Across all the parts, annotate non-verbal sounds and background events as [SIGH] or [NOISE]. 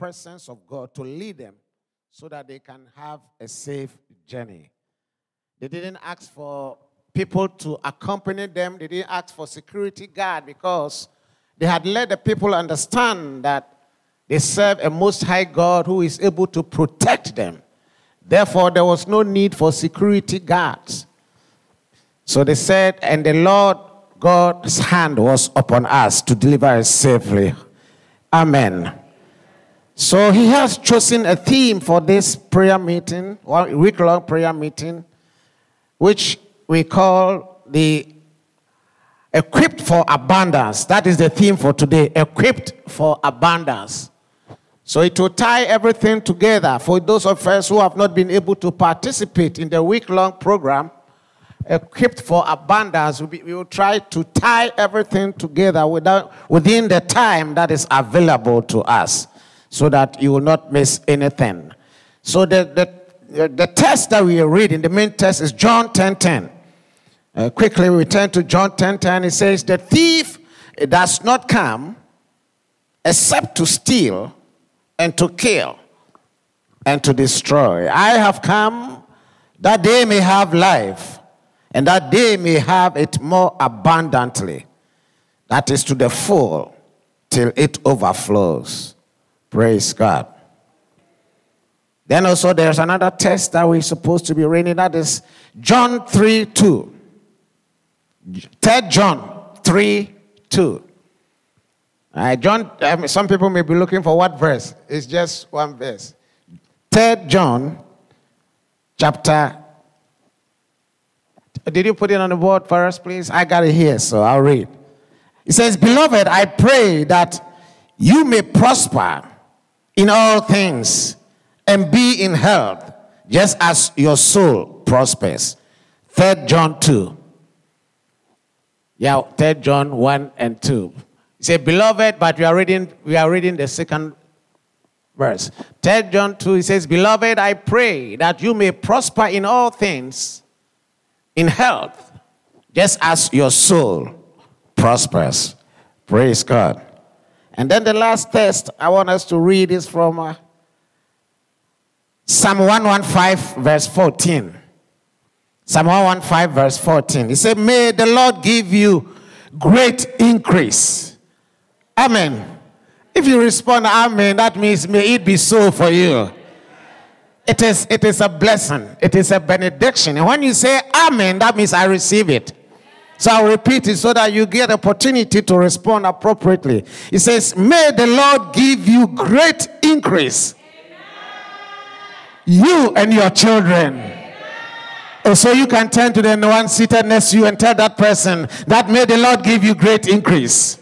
presence of God to lead them so that they can have a safe journey. They didn't ask for people to accompany them, they didn't ask for security guard because they had let the people understand that they serve a most high God who is able to protect them. Therefore, there was no need for security guards. So they said, and the Lord God's hand was upon us to deliver us safely. Amen. So he has chosen a theme for this prayer meeting, one week long prayer meeting, which we call the Equipped for Abundance. That is the theme for today Equipped for Abundance. So it will tie everything together for those of us who have not been able to participate in the week long program. Equipped for abundance, we will try to tie everything together without, within the time that is available to us so that you will not miss anything. So the, the, the text that we are reading, the main text is John 10 10. Uh, quickly we turn to John 10 10. It says, The thief does not come except to steal and to kill and to destroy. I have come that they may have life and that they may have it more abundantly. That is to the full till it overflows. Praise God. Then also there's another test that we're supposed to be reading. That is John 3 2. 3 John 3 2. Uh, John, um, some people may be looking for what verse? It's just one verse. Third John, chapter. Did you put it on the board for us, please? I got it here, so I'll read. It says, Beloved, I pray that you may prosper in all things and be in health, just as your soul prospers. Third John 2. Yeah, Third John 1 and 2. He said, Beloved, but we are reading, we are reading the second verse. 3 John 2, he says, Beloved, I pray that you may prosper in all things, in health, just as your soul prospers. Praise God. And then the last text I want us to read is from uh, Psalm 115, verse 14. Psalm 115, verse 14. He said, May the Lord give you great increase Amen. If you respond, Amen, that means may it be so for you. It is, it is a blessing, it is a benediction. And when you say Amen, that means I receive it. So I'll repeat it so that you get opportunity to respond appropriately. It says, May the Lord give you great increase. You and your children. Oh, so you can turn to the one seated next to you and tell that person that may the Lord give you great increase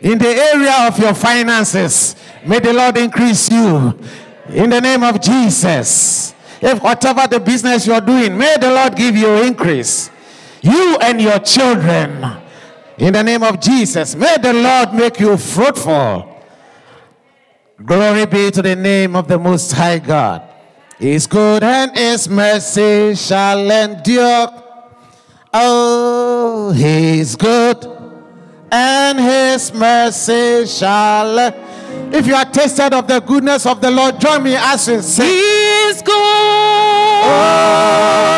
in the area of your finances. May the Lord increase you in the name of Jesus. If whatever the business you're doing, may the Lord give you increase. You and your children, in the name of Jesus, may the Lord make you fruitful. Glory be to the name of the Most High God. His good and His mercy shall endure. Oh, He's good and his mercy shall. If you are tasted of the goodness of the Lord, join me as we sing. He is good. Oh, the, the Lord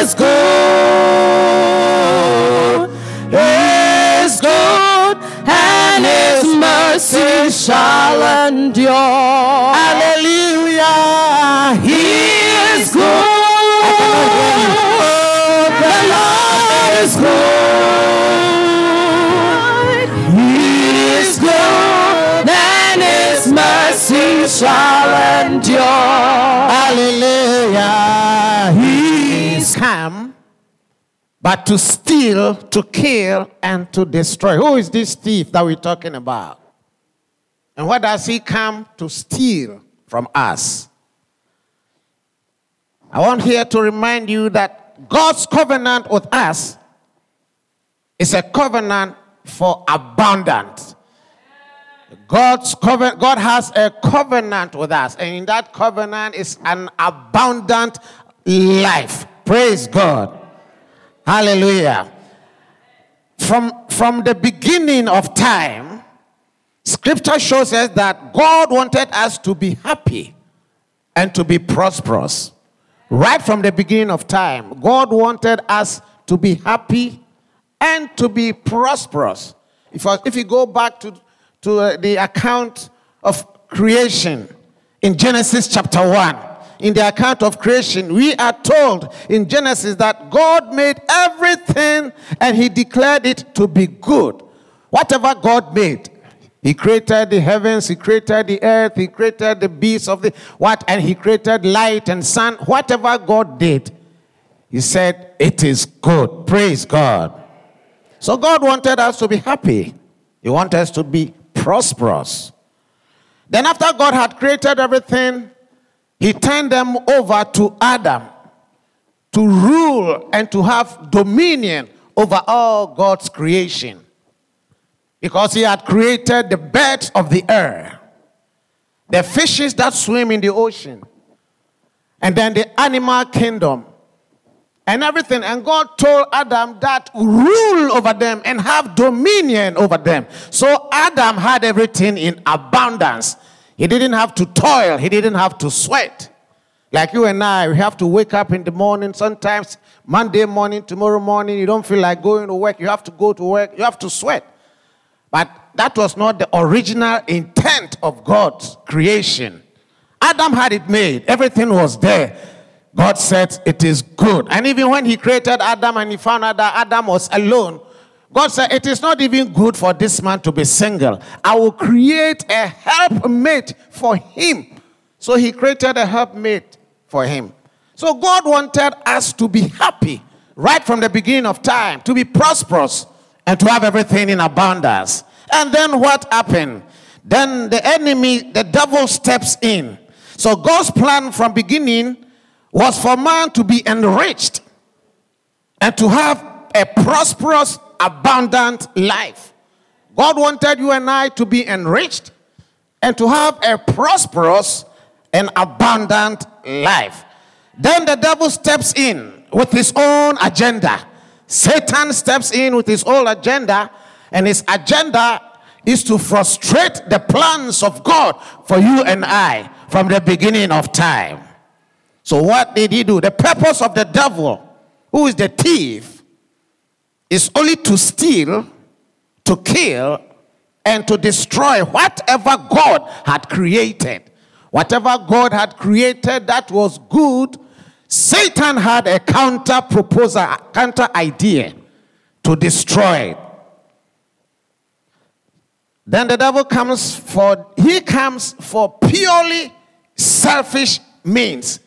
is good. He is good, and his mercy shall endure. Hallelujah. He is good. The Lord is good. mercy shall endure. Hallelujah. Come, but to steal, to kill, and to destroy. Who is this thief that we're talking about? And what does he come to steal from us? I want here to remind you that God's covenant with us is a covenant for abundance. God's covenant, God has a covenant with us, and in that covenant is an abundant life. Praise God. Hallelujah. From, from the beginning of time, scripture shows us that God wanted us to be happy and to be prosperous. Right from the beginning of time, God wanted us to be happy and to be prosperous. If, if you go back to, to uh, the account of creation in Genesis chapter 1, in the account of creation, we are told in Genesis that God made everything and he declared it to be good. Whatever God made, he created the heavens, he created the earth, he created the beasts of the what, and he created light and sun. Whatever God did, he said, It is good. Praise God. So God wanted us to be happy. He wanted us to be prosperous. Then, after God had created everything, He turned them over to Adam to rule and to have dominion over all God's creation. Because He had created the birds of the air, the fishes that swim in the ocean, and then the animal kingdom and everything. And God told Adam that rule over them and have dominion over them. So Adam had everything in abundance. He didn't have to toil, he didn't have to sweat. Like you and I, we have to wake up in the morning. Sometimes Monday morning, tomorrow morning, you don't feel like going to work. You have to go to work. You have to sweat. But that was not the original intent of God's creation. Adam had it made, everything was there. God said it is good. And even when he created Adam and he found out that Adam was alone, God said, It is not even good for this man to be single. I will create a helpmate for him. So he created a helpmate for him. So God wanted us to be happy right from the beginning of time, to be prosperous, and to have everything in abundance. And then what happened? Then the enemy, the devil steps in. So God's plan from beginning was for man to be enriched and to have a prosperous, abundant life. God wanted you and I to be enriched and to have a prosperous and abundant life. Then the devil steps in with his own agenda. Satan steps in with his own agenda, and his agenda is to frustrate the plans of God for you and I from the beginning of time. So, what did he do? The purpose of the devil, who is the thief, is only to steal, to kill, and to destroy whatever God had created. Whatever God had created that was good, Satan had a counter proposal, a counter idea to destroy it. Then the devil comes for, he comes for purely selfish means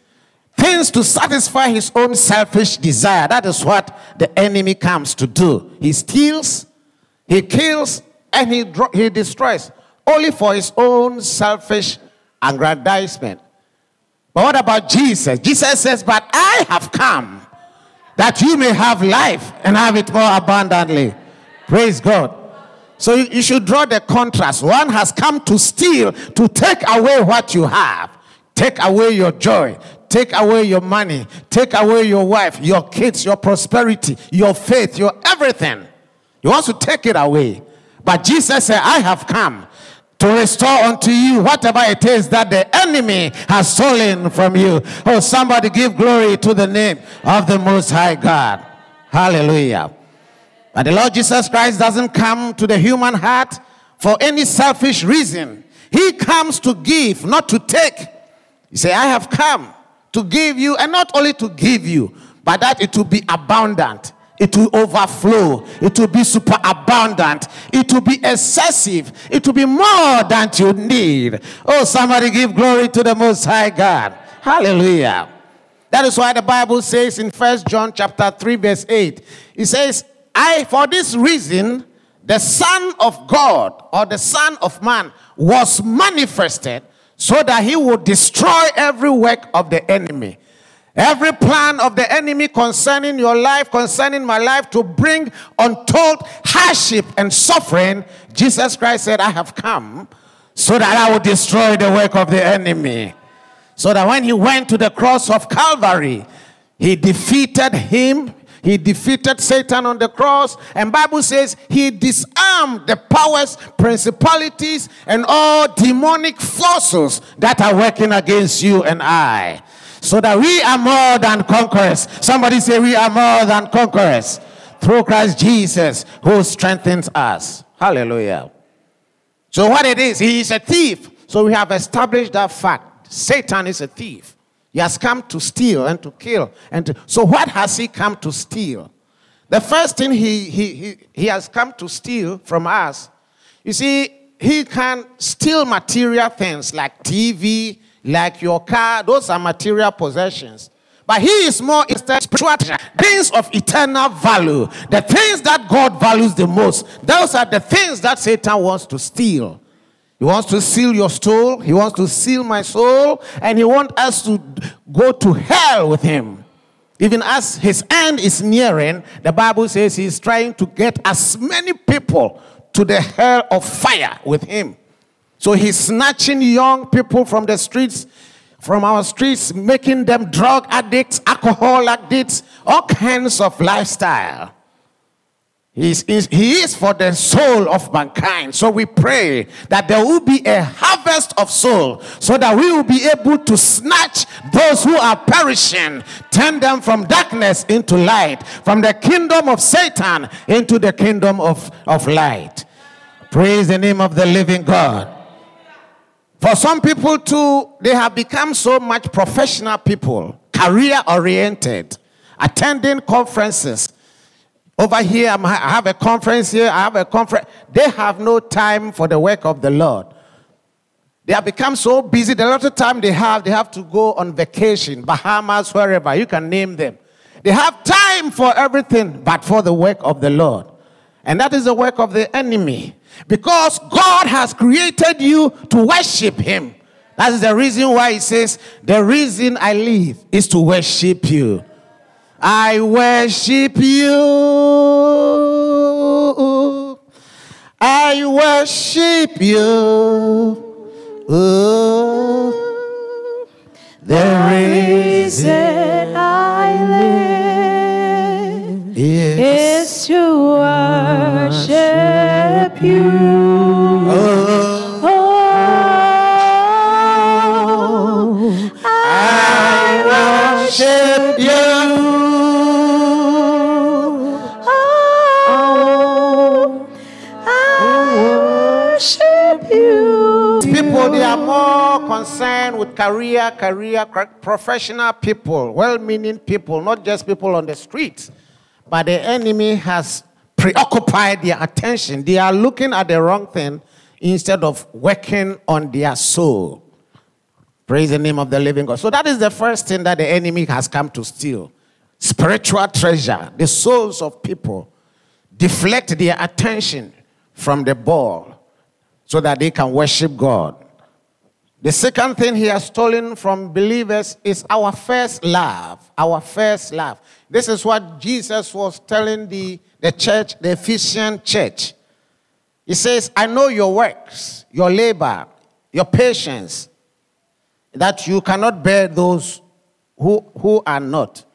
things to satisfy his own selfish desire. That is what the enemy comes to do. He steals, he kills, and he, he destroys only for his own selfish aggrandizement. But what about Jesus? Jesus says, But I have come that you may have life and have it more abundantly. Praise God. So you should draw the contrast. One has come to steal, to take away what you have, take away your joy, take away your money, take away your wife, your kids, your prosperity, your faith, your everything. He wants to take it away. But Jesus said, I have come to restore unto you whatever it is that the enemy has stolen from you. Oh, somebody give glory to the name of the Most High God. Hallelujah. But the Lord Jesus Christ doesn't come to the human heart for any selfish reason. He comes to give, not to take. He said, I have come to give you, and not only to give you, but that it will be abundant. It will overflow. It will be super abundant. It will be excessive. It will be more than you need. Oh, somebody give glory to the Most High God. Hallelujah. That is why the Bible says in First John chapter 3, verse 8, it says, I, for this reason, the Son of God or the Son of Man was manifested so that he would destroy every work of the enemy. Every plan of the enemy concerning your life, concerning my life, to bring untold hardship and suffering, Jesus Christ said, I have come so that I will destroy the work of the enemy. So that when he went to the cross of Calvary, he defeated him. He defeated Satan on the cross. And Bible says he disarmed the powers, principalities, and all demonic forces that are working against you and I. So that we are more than conquerors. Somebody say we are more than conquerors through Christ Jesus who strengthens us. Hallelujah. So, what it is, he is a thief. So, we have established that fact. Satan is a thief. He has come to steal and to kill. And to, so, what has he come to steal? The first thing he, he, he, he has come to steal from us, you see, he can steal material things like TV, like your car. Those are material possessions. But he is more instead spiritual things of eternal value. The things that God values the most. Those are the things that Satan wants to steal. He wants to seal your soul. He wants to seal my soul. And he wants us to go to hell with him. Even as his end is nearing, the Bible says he's trying to get as many people to the hell of fire with him. So he's snatching young people from the streets from our streets, making them drug addicts, alcohol addicts, all kinds of lifestyle. He's, he is for the soul of mankind. So we pray that there will be a harvest of soul so that we will be able to snatch those who are perishing, turn them from darkness into light, from the kingdom of Satan into the kingdom of, of light. Praise the name of the living God. For some people, too, they have become so much professional people, career oriented, attending conferences. Over here, I have a conference here, I have a conference. They have no time for the work of the Lord. They have become so busy. The lot of time they have, they have to go on vacation, Bahamas, wherever. You can name them. They have time for everything but for the work of the Lord. And that is the work of the enemy. Because God has created you to worship Him. That is the reason why He says, The reason I live is to worship you. I worship you. I worship you. Oh, the reason I live is, is to worship you. With career, career, professional people, well meaning people, not just people on the streets. But the enemy has preoccupied their attention. They are looking at the wrong thing instead of working on their soul. Praise the name of the living God. So, that is the first thing that the enemy has come to steal spiritual treasure, the souls of people. Deflect their attention from the ball so that they can worship God. The second thing he has stolen from believers is our first love. Our first love. This is what Jesus was telling the, the church, the Ephesian church. He says, I know your works, your labor, your patience, that you cannot bear those who, who are not.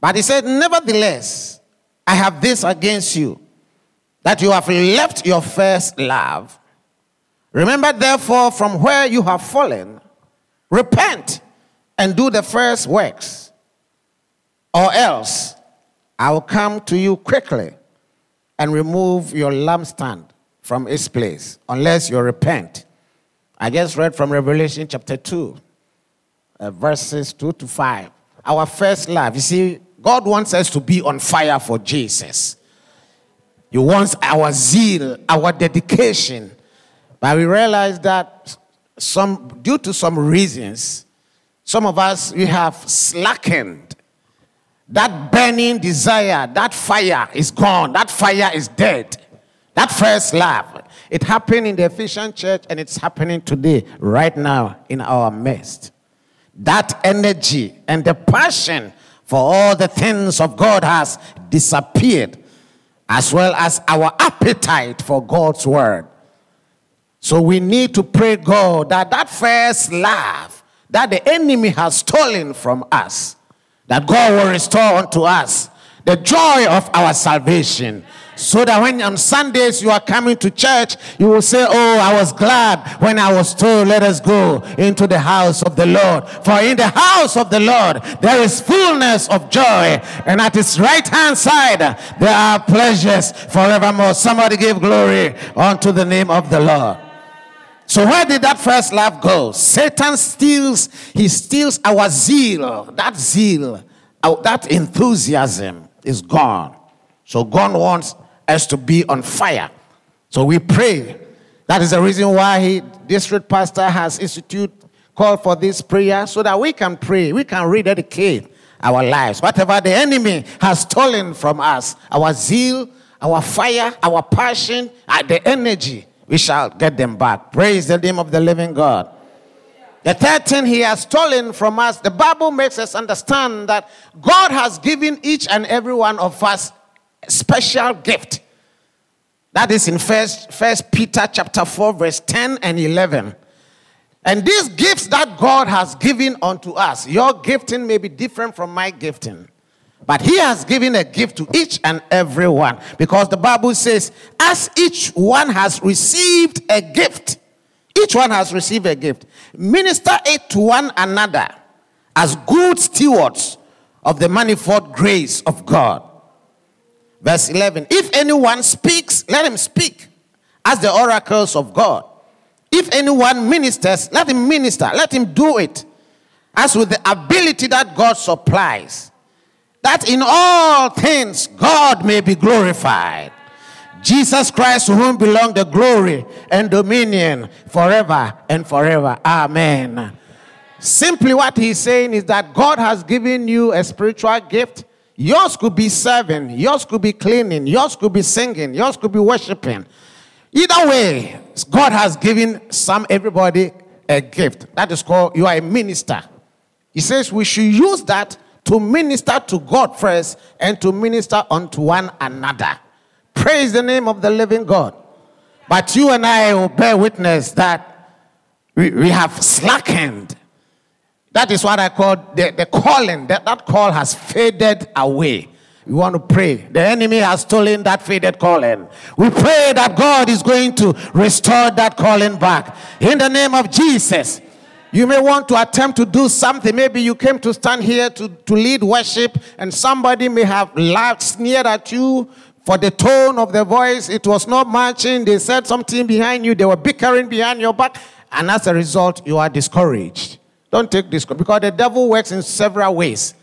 But he said, Nevertheless, I have this against you, that you have left your first love. Remember, therefore, from where you have fallen, repent and do the first works, or else I will come to you quickly and remove your lampstand from its place, unless you repent. I just read from Revelation chapter 2, uh, verses 2 to 5. Our first love. You see, God wants us to be on fire for Jesus. He wants our zeal, our dedication. But we realize that some, due to some reasons, some of us, we have slackened. That burning desire, that fire is gone. That fire is dead. That first love. It happened in the Ephesian church and it's happening today, right now, in our midst. That energy and the passion for all the things of God has disappeared, as well as our appetite for God's word. So we need to pray God that that first love that the enemy has stolen from us, that God will restore unto us the joy of our salvation. So that when on Sundays you are coming to church, you will say, Oh, I was glad when I was told, Let us go into the house of the Lord. For in the house of the Lord there is fullness of joy, and at his right hand side there are pleasures forevermore. Somebody give glory unto the name of the Lord. So where did that first love go? Satan steals, he steals our zeal. That zeal, that enthusiasm is gone. So God wants us to be on fire. So we pray. That is the reason why he, district pastor has institute called for this prayer so that we can pray, we can rededicate our lives. Whatever the enemy has stolen from us, our zeal, our fire, our passion, uh, the energy, we shall get them back. Praise the name of the living God. The third thing he has stolen from us, the Bible makes us understand that God has given each and every one of us a special gift. That is in first, first Peter chapter 4, verse 10 and 11. And these gifts that God has given unto us, your gifting may be different from my gifting. But he has given a gift to each and every one. Because the Bible says, as each one has received a gift, each one has received a gift. Minister it to one another as good stewards of the manifold grace of God. Verse 11 If anyone speaks, let him speak as the oracles of God. If anyone ministers, let him minister, let him do it as with the ability that God supplies, that in all things God may be glorified. Jesus Christ, to whom belong the glory and dominion forever and forever. Amen. Simply, what he's saying is that God has given you a spiritual gift. Yours could be serving, yours could be cleaning, yours could be singing, yours could be worshiping. Either way, God has given some everybody a gift. That is called you are a minister. He says we should use that to minister to God first and to minister unto one another. Praise the name of the living God. But you and I will bear witness that we, we have slackened. That is what I call the, the calling. That, that call has faded away. We want to pray. The enemy has stolen that faded calling. We pray that God is going to restore that calling back. In the name of Jesus. You may want to attempt to do something. Maybe you came to stand here to, to lead worship, and somebody may have laughed, sneered at you, for the tone of the voice, it was not matching. They said something behind you, they were bickering behind your back, and as a result, you are discouraged. Don't take this because the devil works in several ways.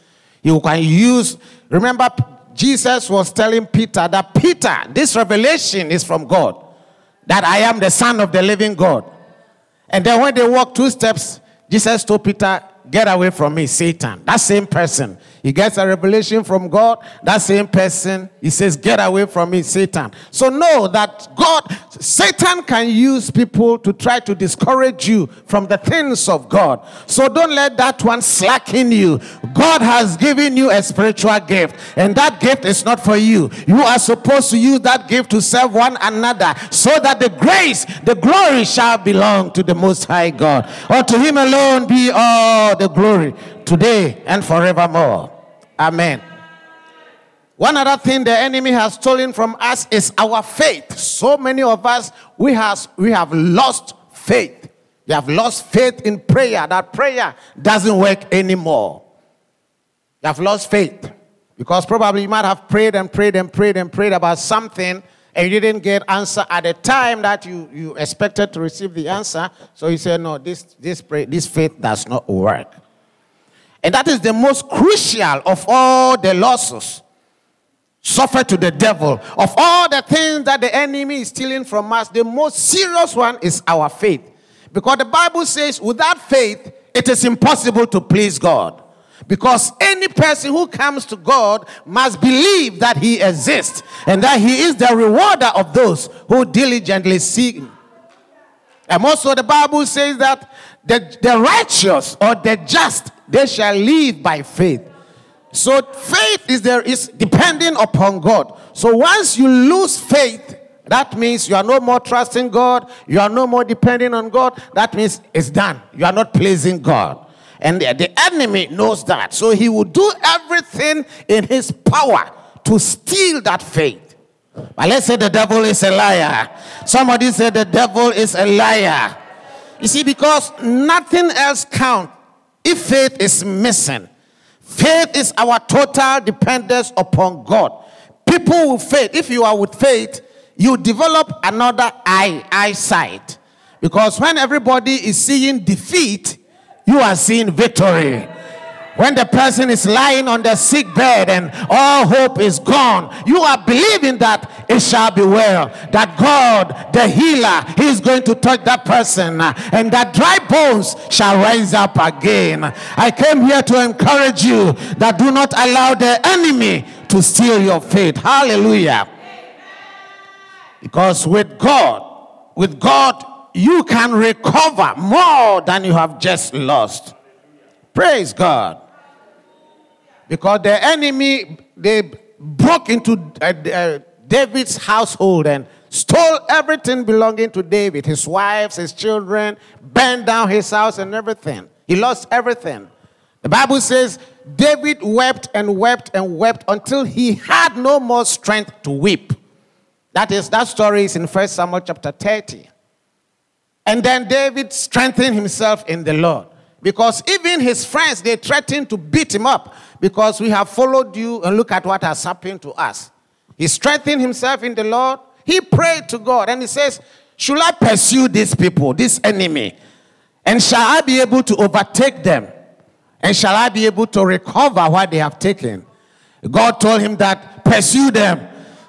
You can use, remember, Jesus was telling Peter that Peter, this revelation is from God, that I am the Son of the living God. And then when they walked two steps, Jesus told Peter, Get away from me, Satan. That same person. He gets a revelation from God. That same person, he says, Get away from me, Satan. So know that God, Satan can use people to try to discourage you from the things of God. So don't let that one slacken you. God has given you a spiritual gift, and that gift is not for you. You are supposed to use that gift to serve one another so that the grace, the glory shall belong to the Most High God. Or to Him alone be all the glory today and forevermore. Amen. One other thing the enemy has stolen from us is our faith. So many of us, we, has, we have lost faith. We have lost faith in prayer. That prayer doesn't work anymore. You have lost faith. Because probably you might have prayed and prayed and prayed and prayed about something and you didn't get answer at the time that you, you expected to receive the answer. So you said, no, this, this, pray, this faith does not work. And that is the most crucial of all the losses suffered to the devil. Of all the things that the enemy is stealing from us, the most serious one is our faith. Because the Bible says, without faith, it is impossible to please God. Because any person who comes to God must believe that He exists and that He is the rewarder of those who diligently seek Him. And also, the Bible says that the, the righteous or the just they shall live by faith. So faith is there is depending upon God. So once you lose faith, That means you are no more trusting God. You are no more depending on God. That means it's done. You are not pleasing God. And the, the enemy knows that. So he will do everything in his power to steal that faith. But let's say the devil is a liar. Somebody said the devil is a liar. You see, because nothing else counts if faith is missing. Faith is our total dependence upon God. People with faith, if you are with faith, you develop another eye, eyesight. Because when everybody is seeing defeat, you are seeing victory. When the person is lying on the sick bed and all hope is gone, you are believing that it shall be well. That God, the healer, He is going to touch that person and that dry bones shall rise up again. I came here to encourage you that do not allow the enemy to steal your faith. Hallelujah. Because with God, with God, you can recover more than you have just lost. Praise God. Because the enemy, they broke into uh, uh, David's household and stole everything belonging to David his wives, his children, burned down his house and everything. He lost everything. The Bible says David wept and wept and wept until he had no more strength to weep. That is, that story is in 1 Samuel chapter 30. And then David strengthened himself in the Lord. Because even his friends, they threatened to beat him up because we have followed you and look at what has happened to us. He strengthened himself in the Lord. He prayed to God and he says, Should I pursue these people, this enemy? And shall I be able to overtake them? And shall I be able to recover what they have taken? God told him that pursue them.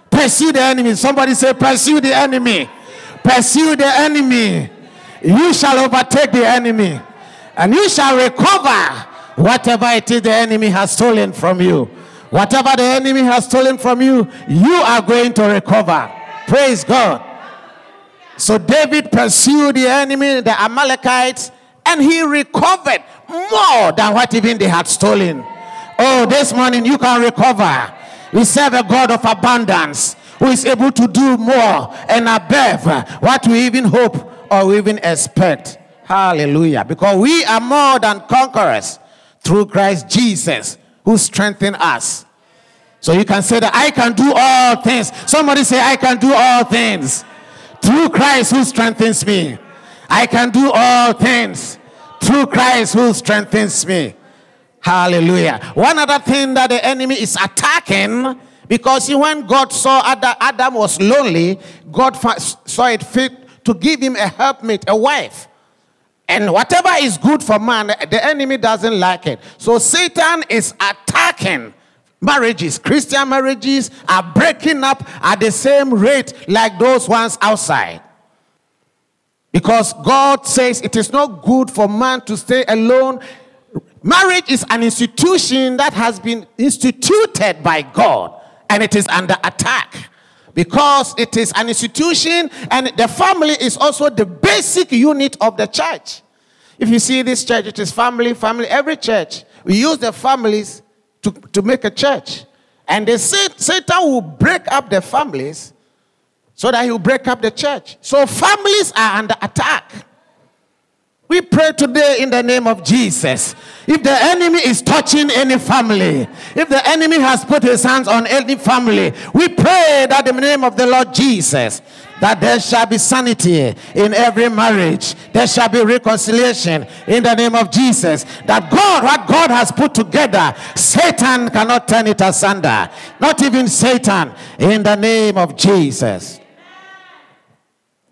Pursue the enemy. Somebody say, Pursue the enemy. Pursue the enemy. You shall overtake the enemy. And you shall recover whatever it is the enemy has stolen from you. Whatever the enemy has stolen from you, you are going to recover. Praise God. So David pursued the enemy, the Amalekites, and he recovered more than what even they had stolen. Oh, this morning you can recover. We serve a God of abundance who is able to do more and above what we even hope or even expect. Hallelujah. Because we are more than conquerors through Christ Jesus who strengthened us. So you can say that I can do all things. Somebody say, I can do all things through Christ who strengthens me. I can do all things through Christ who strengthens me. Hallelujah. One other thing that the enemy is attacking because when God saw Adam, Adam was lonely, God saw it fit to give him a helpmate, a wife. And whatever is good for man, the enemy doesn't like it. So Satan is attacking marriages. Christian marriages are breaking up at the same rate like those ones outside. Because God says it is not good for man to stay alone. Marriage is an institution that has been instituted by God and it is under attack because it is an institution and the family is also the basic unit of the church. If you see this church, it is family, family, every church. We use the families to, to make a church. And they say Satan will break up the families so that he will break up the church. So families are under attack. We pray today in the name of Jesus. If the enemy is touching any family, if the enemy has put his hands on any family, we pray that in the name of the Lord Jesus, that there shall be sanity in every marriage. There shall be reconciliation in the name of Jesus. That God, what God has put together, Satan cannot turn it asunder. Not even Satan, in the name of Jesus.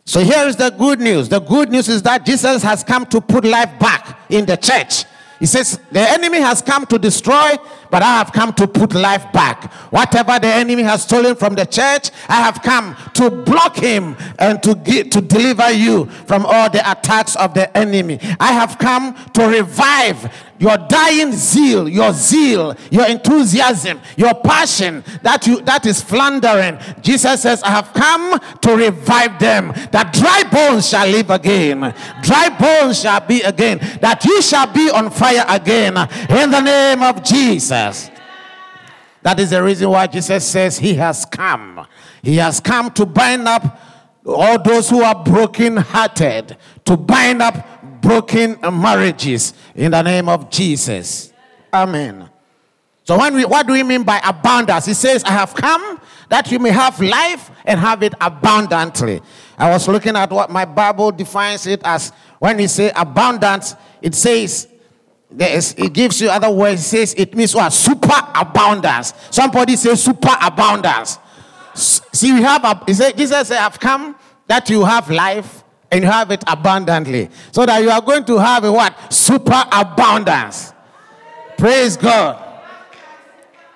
So here is the good news. The good news is that Jesus has come to put life back in the church. He says, The enemy has come to destroy, but I have come to put life back. Whatever the enemy has stolen from the church, I have come to block him and to get, to deliver you from all the attacks of the enemy. I have come to revive your dying zeal, your zeal, your enthusiasm, your passion that you that is floundering. Jesus says, I have come to revive them, that dry bones shall live again, dry bones shall be again, that you shall be on fire again in the name of Jesus. That is the reason why Jesus says he has come. He has come to bind up all those who are broken hearted, to bind up broken marriages in the name of Jesus. Amen. So, when we, what do we mean by abundance? He says, I have come that you may have life and have it abundantly. I was looking at what my Bible defines it as when he say abundance, it says it gives you other words. It says it means what? Super abundance. Somebody say super abundance. See, we have a, say, Jesus said, I've come that you have life and you have it abundantly. So that you are going to have a what? Super abundance. Praise God.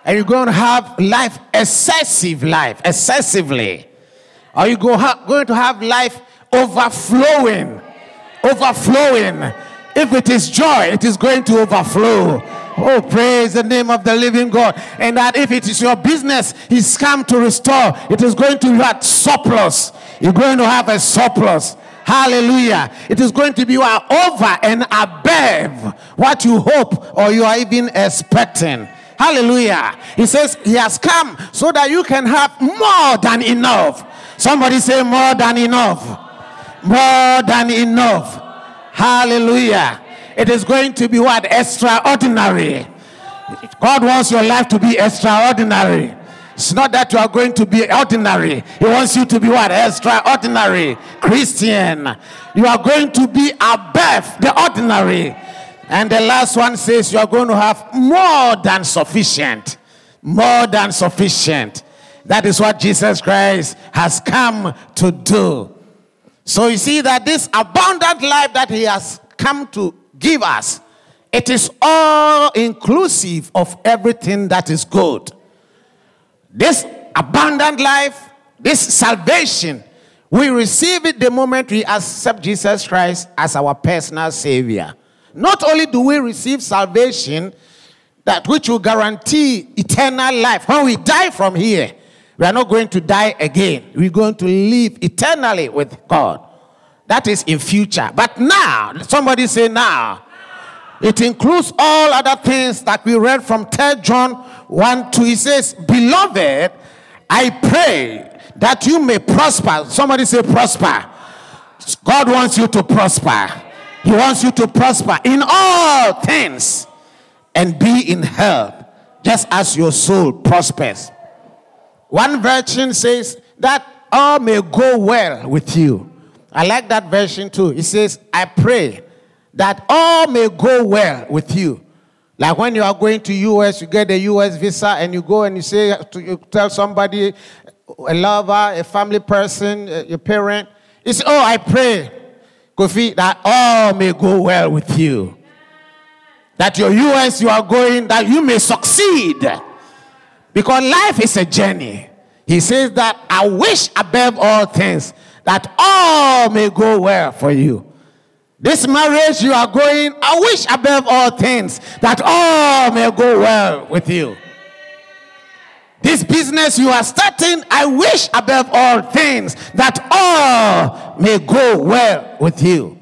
And you're going to have life, excessive life, excessively. Are you go ha- going to have life overflowing, overflowing. If it is joy, it is going to overflow. Oh, praise the name of the living God. And that if it is your business, He's come to restore, it is going to have surplus. You're going to have a surplus. Hallelujah. It is going to be over and above what you hope or you are even expecting. Hallelujah. He says he has come so that you can have more than enough. Somebody say more than enough. More than enough. Hallelujah. It is going to be what? Extraordinary. God wants your life to be extraordinary. It's not that you are going to be ordinary. He wants you to be what? Extraordinary. Christian. You are going to be above the ordinary. And the last one says you are going to have more than sufficient. More than sufficient. That is what Jesus Christ has come to do. So you see that this abundant life that he has come to give us, it is all inclusive of everything that is good. This abundant life, this salvation, we receive it the moment we accept Jesus Christ as our personal Savior. Not only do we receive salvation, that which will guarantee eternal life. When we die from here, we are not going to die again. We're going to live eternally with God. That is in future. But now, somebody say now. It includes all other things that we read from 3 John 1 2. He says, Beloved, I pray that you may prosper. Somebody say prosper. God wants you to prosper. He wants you to prosper in all things and be in health, just as your soul prospers. One version says that all may go well with you. I like that version too. It says, I pray that all may go well with you. Like when you are going to US, you get a US visa and you go and you say to you tell somebody, a lover, a family person, your parent, it's oh I pray, Kofi, that all may go well with you. That your US you are going, that you may succeed. Because life is a journey. He says that I wish above all things that all may go well for you. This marriage you are going, I wish above all things that all may go well with you. This business you are starting, I wish above all things that all may go well with you.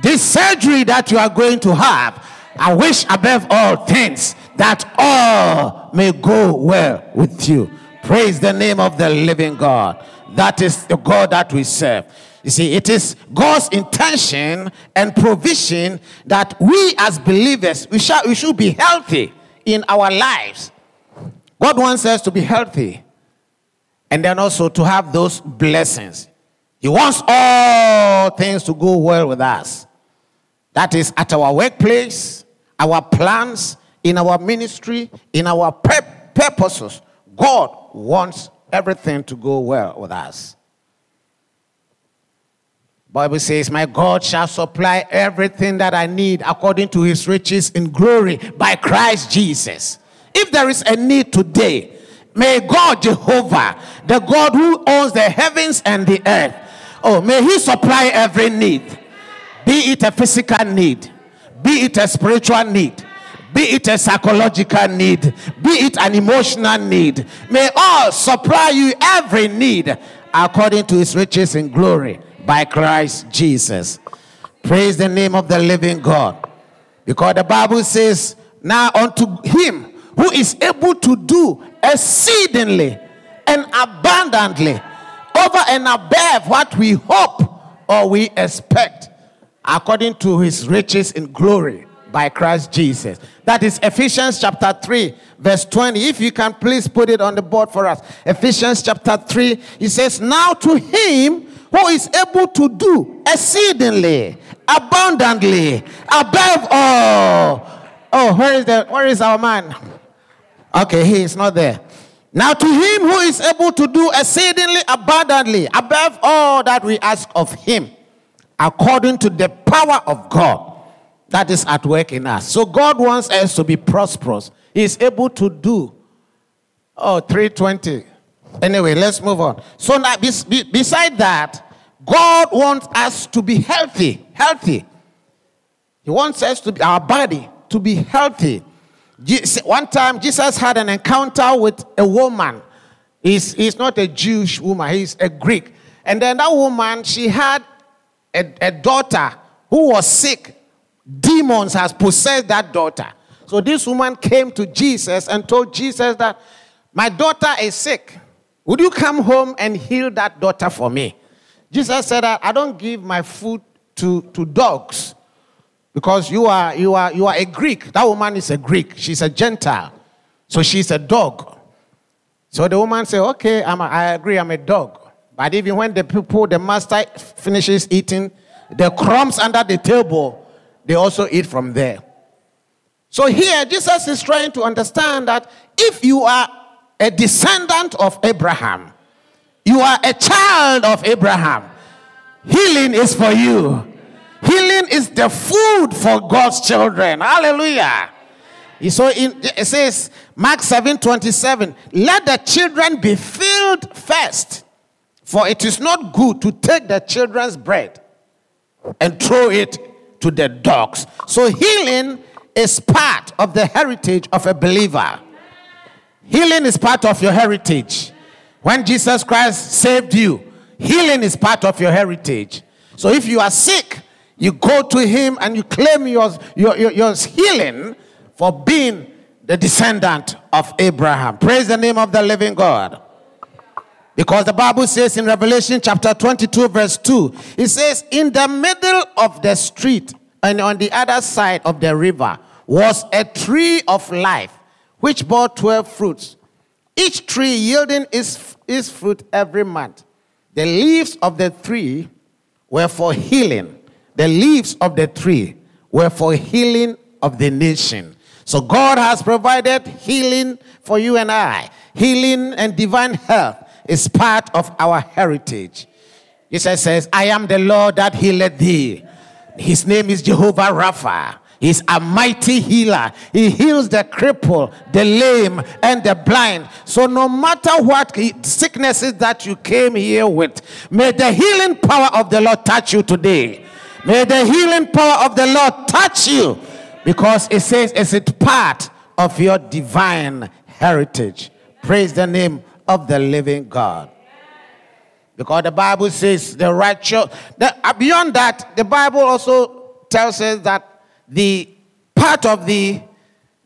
This surgery that you are going to have, I wish above all things that all may go well with you. Praise the name of the living God. That is the God that we serve. You see, it is God's intention and provision that we as believers, we, shall, we should be healthy in our lives. God wants us to be healthy and then also to have those blessings. He wants all things to go well with us. That is at our workplace, our plans, in our ministry, in our purposes. God wants everything to go well with us. Bible says, My God shall supply everything that I need according to his riches in glory by Christ Jesus. If there is a need today, may God Jehovah, the God who owns the heavens and the earth, oh, may he supply every need. Be it a physical need, be it a spiritual need, be it a psychological need, be it an emotional need. May all supply you every need according to his riches in glory by Christ Jesus. Praise the name of the living God. Because the Bible says, Now unto him who is able to do exceedingly and abundantly over and above what we hope or we expect according to his riches in glory by Christ Jesus. That is Ephesians chapter 3, verse 20. If you can please put it on the board for us. Ephesians chapter 3, he says, Now to him who is able to do exceedingly, abundantly, above all. Oh, where is the where is our man? Okay, he is not there. Now to him who is able to do exceedingly abundantly above all that we ask of him, according to the power of God that is at work in us. So God wants us to be prosperous. He is able to do. Oh, 320. Anyway, let's move on. So now, beside that, God wants us to be healthy. Healthy. He wants us to be our body to be healthy. One time, Jesus had an encounter with a woman. He's, he's not a Jewish woman, he's a Greek. And then that woman, she had a, a daughter who was sick. Demons has possessed that daughter. So this woman came to Jesus and told Jesus that my daughter is sick. Would you come home and heal that daughter for me? Jesus said that I don't give my food to, to dogs because you are, you, are, you are a Greek. That woman is a Greek. She's a Gentile. So she's a dog. So the woman said, Okay, I'm a, I agree, I'm a dog. But even when the people, the master finishes eating, the crumbs under the table, they also eat from there. So here, Jesus is trying to understand that if you are a descendant of Abraham, you are a child of Abraham, healing is for you. Healing is the food for God's children. Hallelujah. So in, it says, Mark 7 27, let the children be filled first, for it is not good to take the children's bread and throw it to the dogs. So healing is part of the heritage of a believer. Healing is part of your heritage. When Jesus Christ saved you, healing is part of your heritage. So if you are sick, you go to him and you claim your, your, your, your healing for being the descendant of Abraham. Praise the name of the living God. Because the Bible says in Revelation chapter 22, verse 2, it says, In the middle of the street and on the other side of the river was a tree of life, which bore 12 fruits, each tree yielding its, its fruit every month. The leaves of the tree were for healing the leaves of the tree were for healing of the nation. So God has provided healing for you and I. Healing and divine health is part of our heritage. Jesus says, I am the Lord that healeth thee. His name is Jehovah Rapha. He's a mighty healer. He heals the cripple, the lame, and the blind. So, no matter what sicknesses that you came here with, may the healing power of the Lord touch you today. May the healing power of the Lord touch you because it says it's a part of your divine heritage. Praise the name of the living God. Because the Bible says the righteous, the, uh, beyond that, the Bible also tells us that the part of the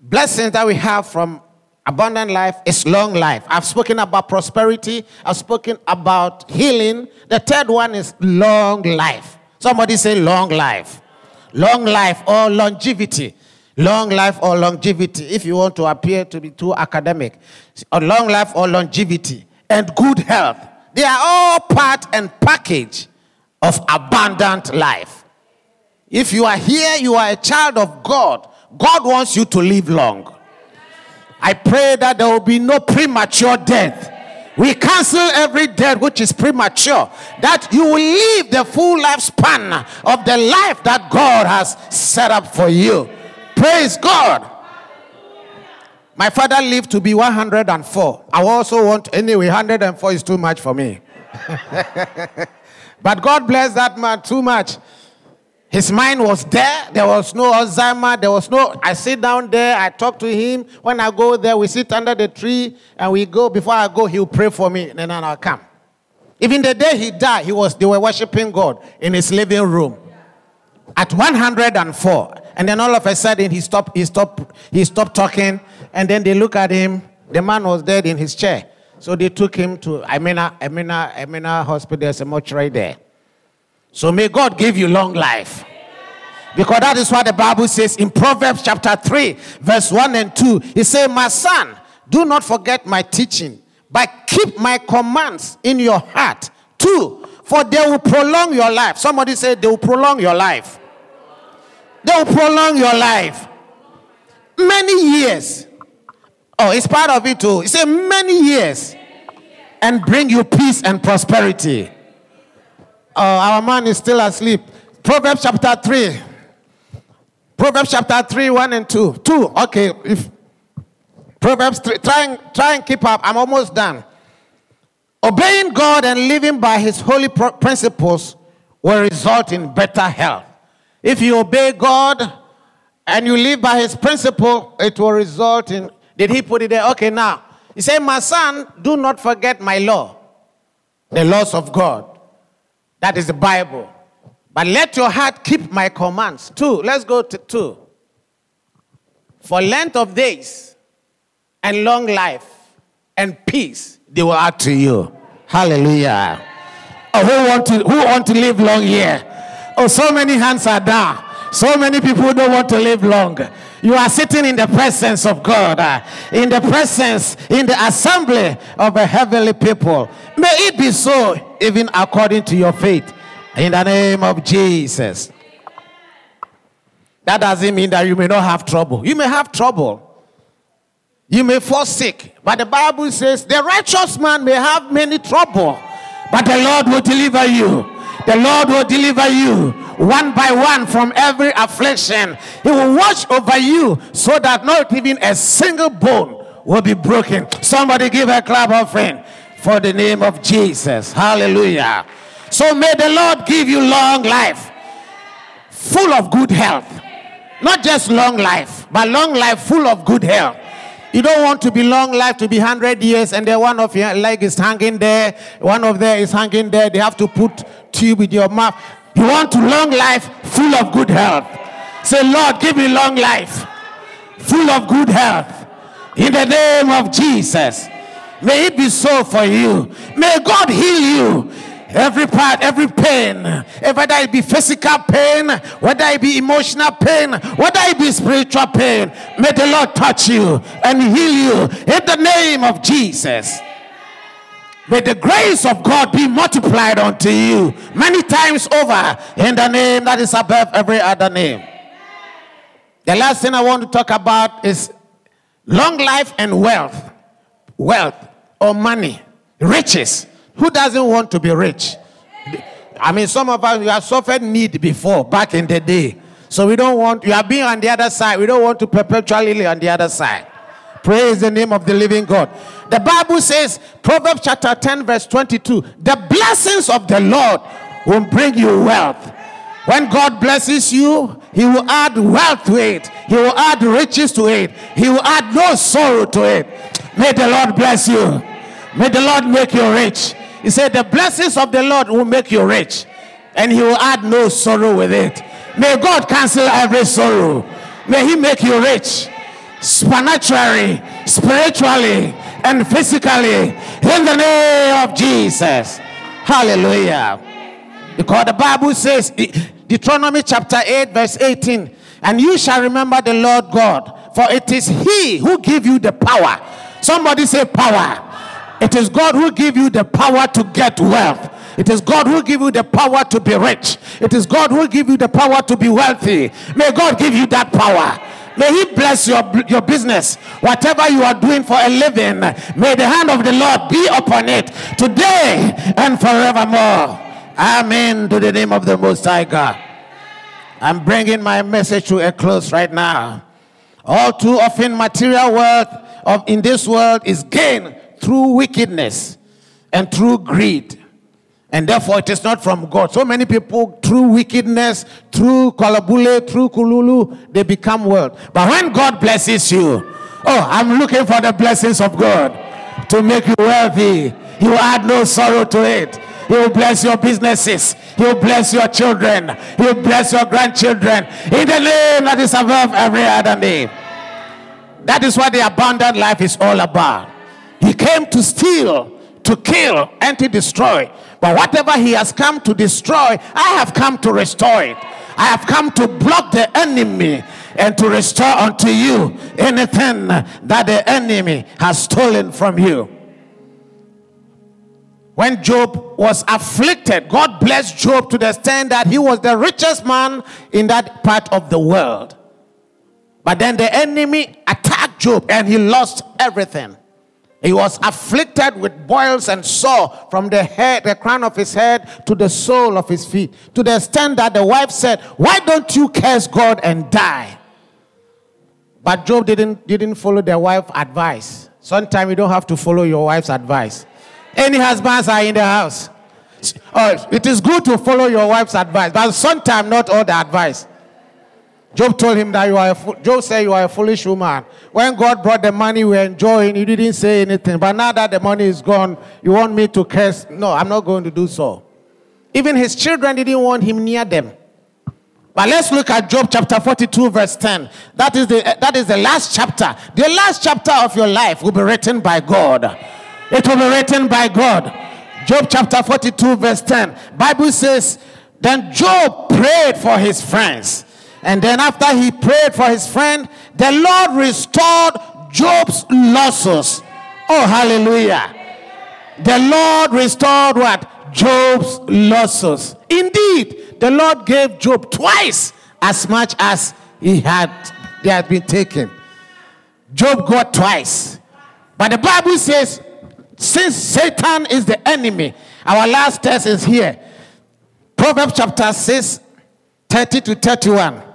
blessings that we have from abundant life is long life. I've spoken about prosperity, I've spoken about healing. The third one is long life. Somebody say long life. Long life or longevity. Long life or longevity. If you want to appear to be too academic, a long life or longevity and good health. They are all part and package of abundant life. If you are here, you are a child of God. God wants you to live long. I pray that there will be no premature death we cancel every death which is premature, that you will live the full lifespan of the life that God has set up for you. Praise God. My father lived to be 104. I also want, anyway, 104 is too much for me. [LAUGHS] but God bless that man too much. His mind was there. There was no Alzheimer. There was no. I sit down there. I talk to him. When I go there, we sit under the tree and we go. Before I go, he'll pray for me. And then I'll come. Even the day he died, he was. They were worshiping God in his living room at 104. And then all of a sudden, he stopped. He stopped. He stopped talking, And then they look at him. The man was dead in his chair. So they took him to Amina, Amina, Amina Hospital. There's a mortuary there. So may God give you long life. Because that is what the Bible says in Proverbs chapter 3, verse 1 and 2. He said, My son, do not forget my teaching, but keep my commands in your heart. Two, for they will prolong your life. Somebody said they will prolong your life. They will prolong your life. Many years. Oh, it's part of it too. He said many years and bring you peace and prosperity. Oh, our man is still asleep. Proverbs chapter 3. Proverbs chapter 3, 1 and 2. 2. Okay. If Proverbs 3. Try and, try and keep up. I'm almost done. Obeying God and living by his holy pro- principles will result in better health. If you obey God and you live by his principle, it will result in. Did he put it there? Okay, now. He said, My son, do not forget my law, the laws of God. That is the Bible. But let your heart keep my commands. Two. Let's go to two. For length of days and long life and peace they will add to you. Hallelujah. Oh, who want to who want to live long here? Oh, so many hands are down. So many people don't want to live long. You are sitting in the presence of God, uh, in the presence, in the assembly of a heavenly people. May it be so, even according to your faith. In the name of Jesus. That doesn't mean that you may not have trouble. You may have trouble. You may fall sick. But the Bible says the righteous man may have many trouble, but the Lord will deliver you. The Lord will deliver you one by one from every affliction. He will watch over you so that not even a single bone will be broken. Somebody give a clap offering for the name of Jesus. Hallelujah. So may the Lord give you long life, full of good health. Not just long life, but long life full of good health. You don't want to be long life to be 100 years and then one of your leg is hanging there, one of there is hanging there. They have to put tube in your mouth. You want to long life full of good health. Say, Lord, give me long life full of good health. In the name of Jesus. May it be so for you. May God heal you every part, every pain, whether it be physical pain, whether it be emotional pain, whether it be spiritual pain, may the Lord touch you and heal you in the name of Jesus. May the grace of God be multiplied unto you many times over in the name that is above every other name. The last thing I want to talk about is long life and wealth. Wealth or money, riches. Who doesn't want to be rich? I mean, some of us we have suffered need before back in the day. So we don't want you are being on the other side. We don't want to perpetually live on the other side. Praise the name of the living God. The Bible says, Proverbs chapter 10, verse 22, the blessings of the Lord will bring you wealth. When God blesses you, He will add wealth to it, He will add riches to it, He will add no sorrow to it. May the Lord bless you. May the Lord make you rich. He said, The blessings of the Lord will make you rich, and He will add no sorrow with it. May God cancel every sorrow. May He make you rich, supernaturally, spiritually, and physically, in the name of Jesus. Hallelujah. Because the Bible says, Deuteronomy chapter 8, verse 18, and you shall remember the Lord God, for it is He who give you the power. Somebody say power. It is God who give you the power to get wealth. It is God who give you the power to be rich. It is God who give you the power to be wealthy. May God give you that power. May He bless your, your business. Whatever you are doing for a living, may the hand of the Lord be upon it today and forevermore. Amen to the name of the Most High God. I'm bringing my message to a close right now. All too often, material wealth of in this world is gained through wickedness and through greed. And therefore, it is not from God. So many people, through wickedness, through kalabule, through kululu, they become wealth. But when God blesses you, oh, I'm looking for the blessings of God to make you wealthy. He will add no sorrow to it. He will bless your businesses. He will bless your children. He will bless your grandchildren. In the name that is above every other name. That is what the abundant life is all about. He came to steal, to kill, and to destroy. But whatever he has come to destroy, I have come to restore it. I have come to block the enemy and to restore unto you anything that the enemy has stolen from you. When Job was afflicted, God blessed Job to the extent that he was the richest man in that part of the world. But then the enemy attacked Job and he lost everything. He was afflicted with boils and sore from the head, the crown of his head to the sole of his feet, to the extent that the wife said, Why don't you curse God and die? But Job didn't, didn't follow the wife's advice. Sometimes you don't have to follow your wife's advice. Any husbands are in the house. Oh, it is good to follow your wife's advice, but sometimes not all the advice. Job told him that you are a Job said you are a foolish woman. When God brought the money we were enjoying, you didn't say anything. But now that the money is gone, you want me to curse? No, I'm not going to do so. Even his children didn't want him near them. But let's look at Job chapter 42, verse 10. That is the that is the last chapter. The last chapter of your life will be written by God. It will be written by God. Job chapter 42, verse 10. Bible says, Then Job prayed for his friends and then after he prayed for his friend, the Lord restored Job's losses. Oh, hallelujah. The Lord restored what? Job's losses. Indeed, the Lord gave Job twice as much as he had, he had been taken. Job got twice. But the Bible says, since Satan is the enemy, our last test is here. Proverbs chapter 6, 30 to 31.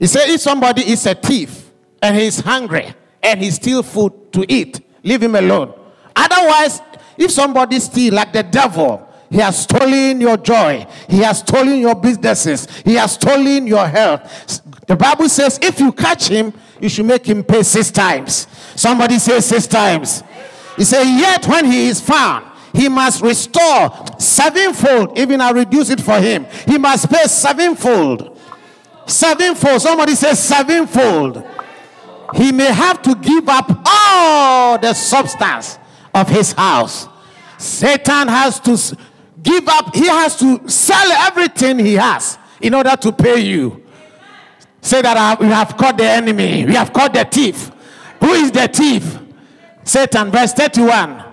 He said, if somebody is a thief and he's hungry and he steals food to eat, leave him alone. Otherwise, if somebody steals like the devil, he has stolen your joy. He has stolen your businesses. He has stolen your health. The Bible says if you catch him, you should make him pay six times. Somebody say six times. He said, yet when he is found, he must restore sevenfold. Even I reduce it for him. He must pay sevenfold. Sevenfold. Somebody says sevenfold. He may have to give up all the substance of his house. Satan has to give up, he has to sell everything he has in order to pay you. Say that uh, we have caught the enemy, we have caught the thief. Who is the thief? Satan, verse 31.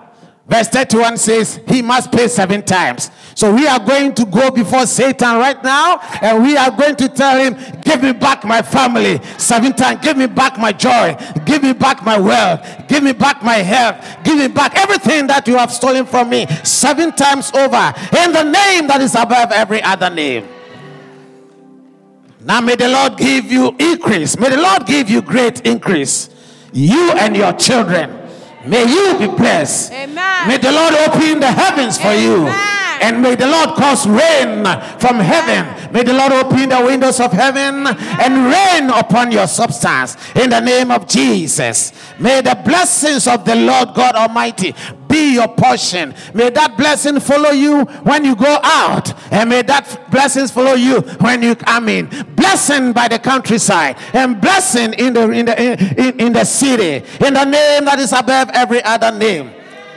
Verse 31 says he must pay seven times. So we are going to go before Satan right now and we are going to tell him, Give me back my family. Seven times, give me back my joy. Give me back my wealth. Give me back my health. Give me back everything that you have stolen from me. Seven times over. In the name that is above every other name. Now may the Lord give you increase. May the Lord give you great increase. You and your children May you be blessed. Amen. May the Lord open the heavens for Amen. you. And may the Lord cause rain from heaven. May the Lord open the windows of heaven and rain upon your substance in the name of Jesus. May the blessings of the Lord God Almighty be your portion. May that blessing follow you when you go out, and may that blessings follow you when you come in. Blessing by the countryside, and blessing in the in the in, in the city, in the name that is above every other name.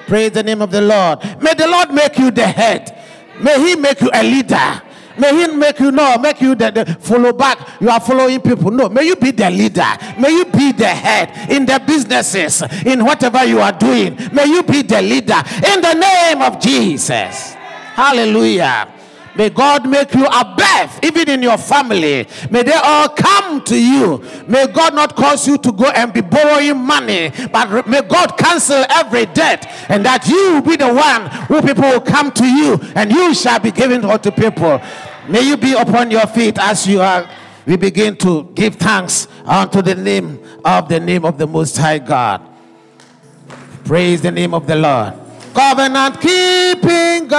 Praise the name of the Lord. May the Lord make you the head. May He make you a leader. May He make you know, make you the, the follow back. You are following people. No, may you be the leader. May you be the head in the businesses, in whatever you are doing. May you be the leader in the name of Jesus. Hallelujah. May God make you above, even in your family. May they all come to you. May God not cause you to go and be borrowing money, but may God cancel every debt, and that you be the one who people will come to you, and you shall be given unto people. May you be upon your feet as you are. We begin to give thanks unto the name of the name of the Most High God. Praise the name of the Lord. Covenant keeping God.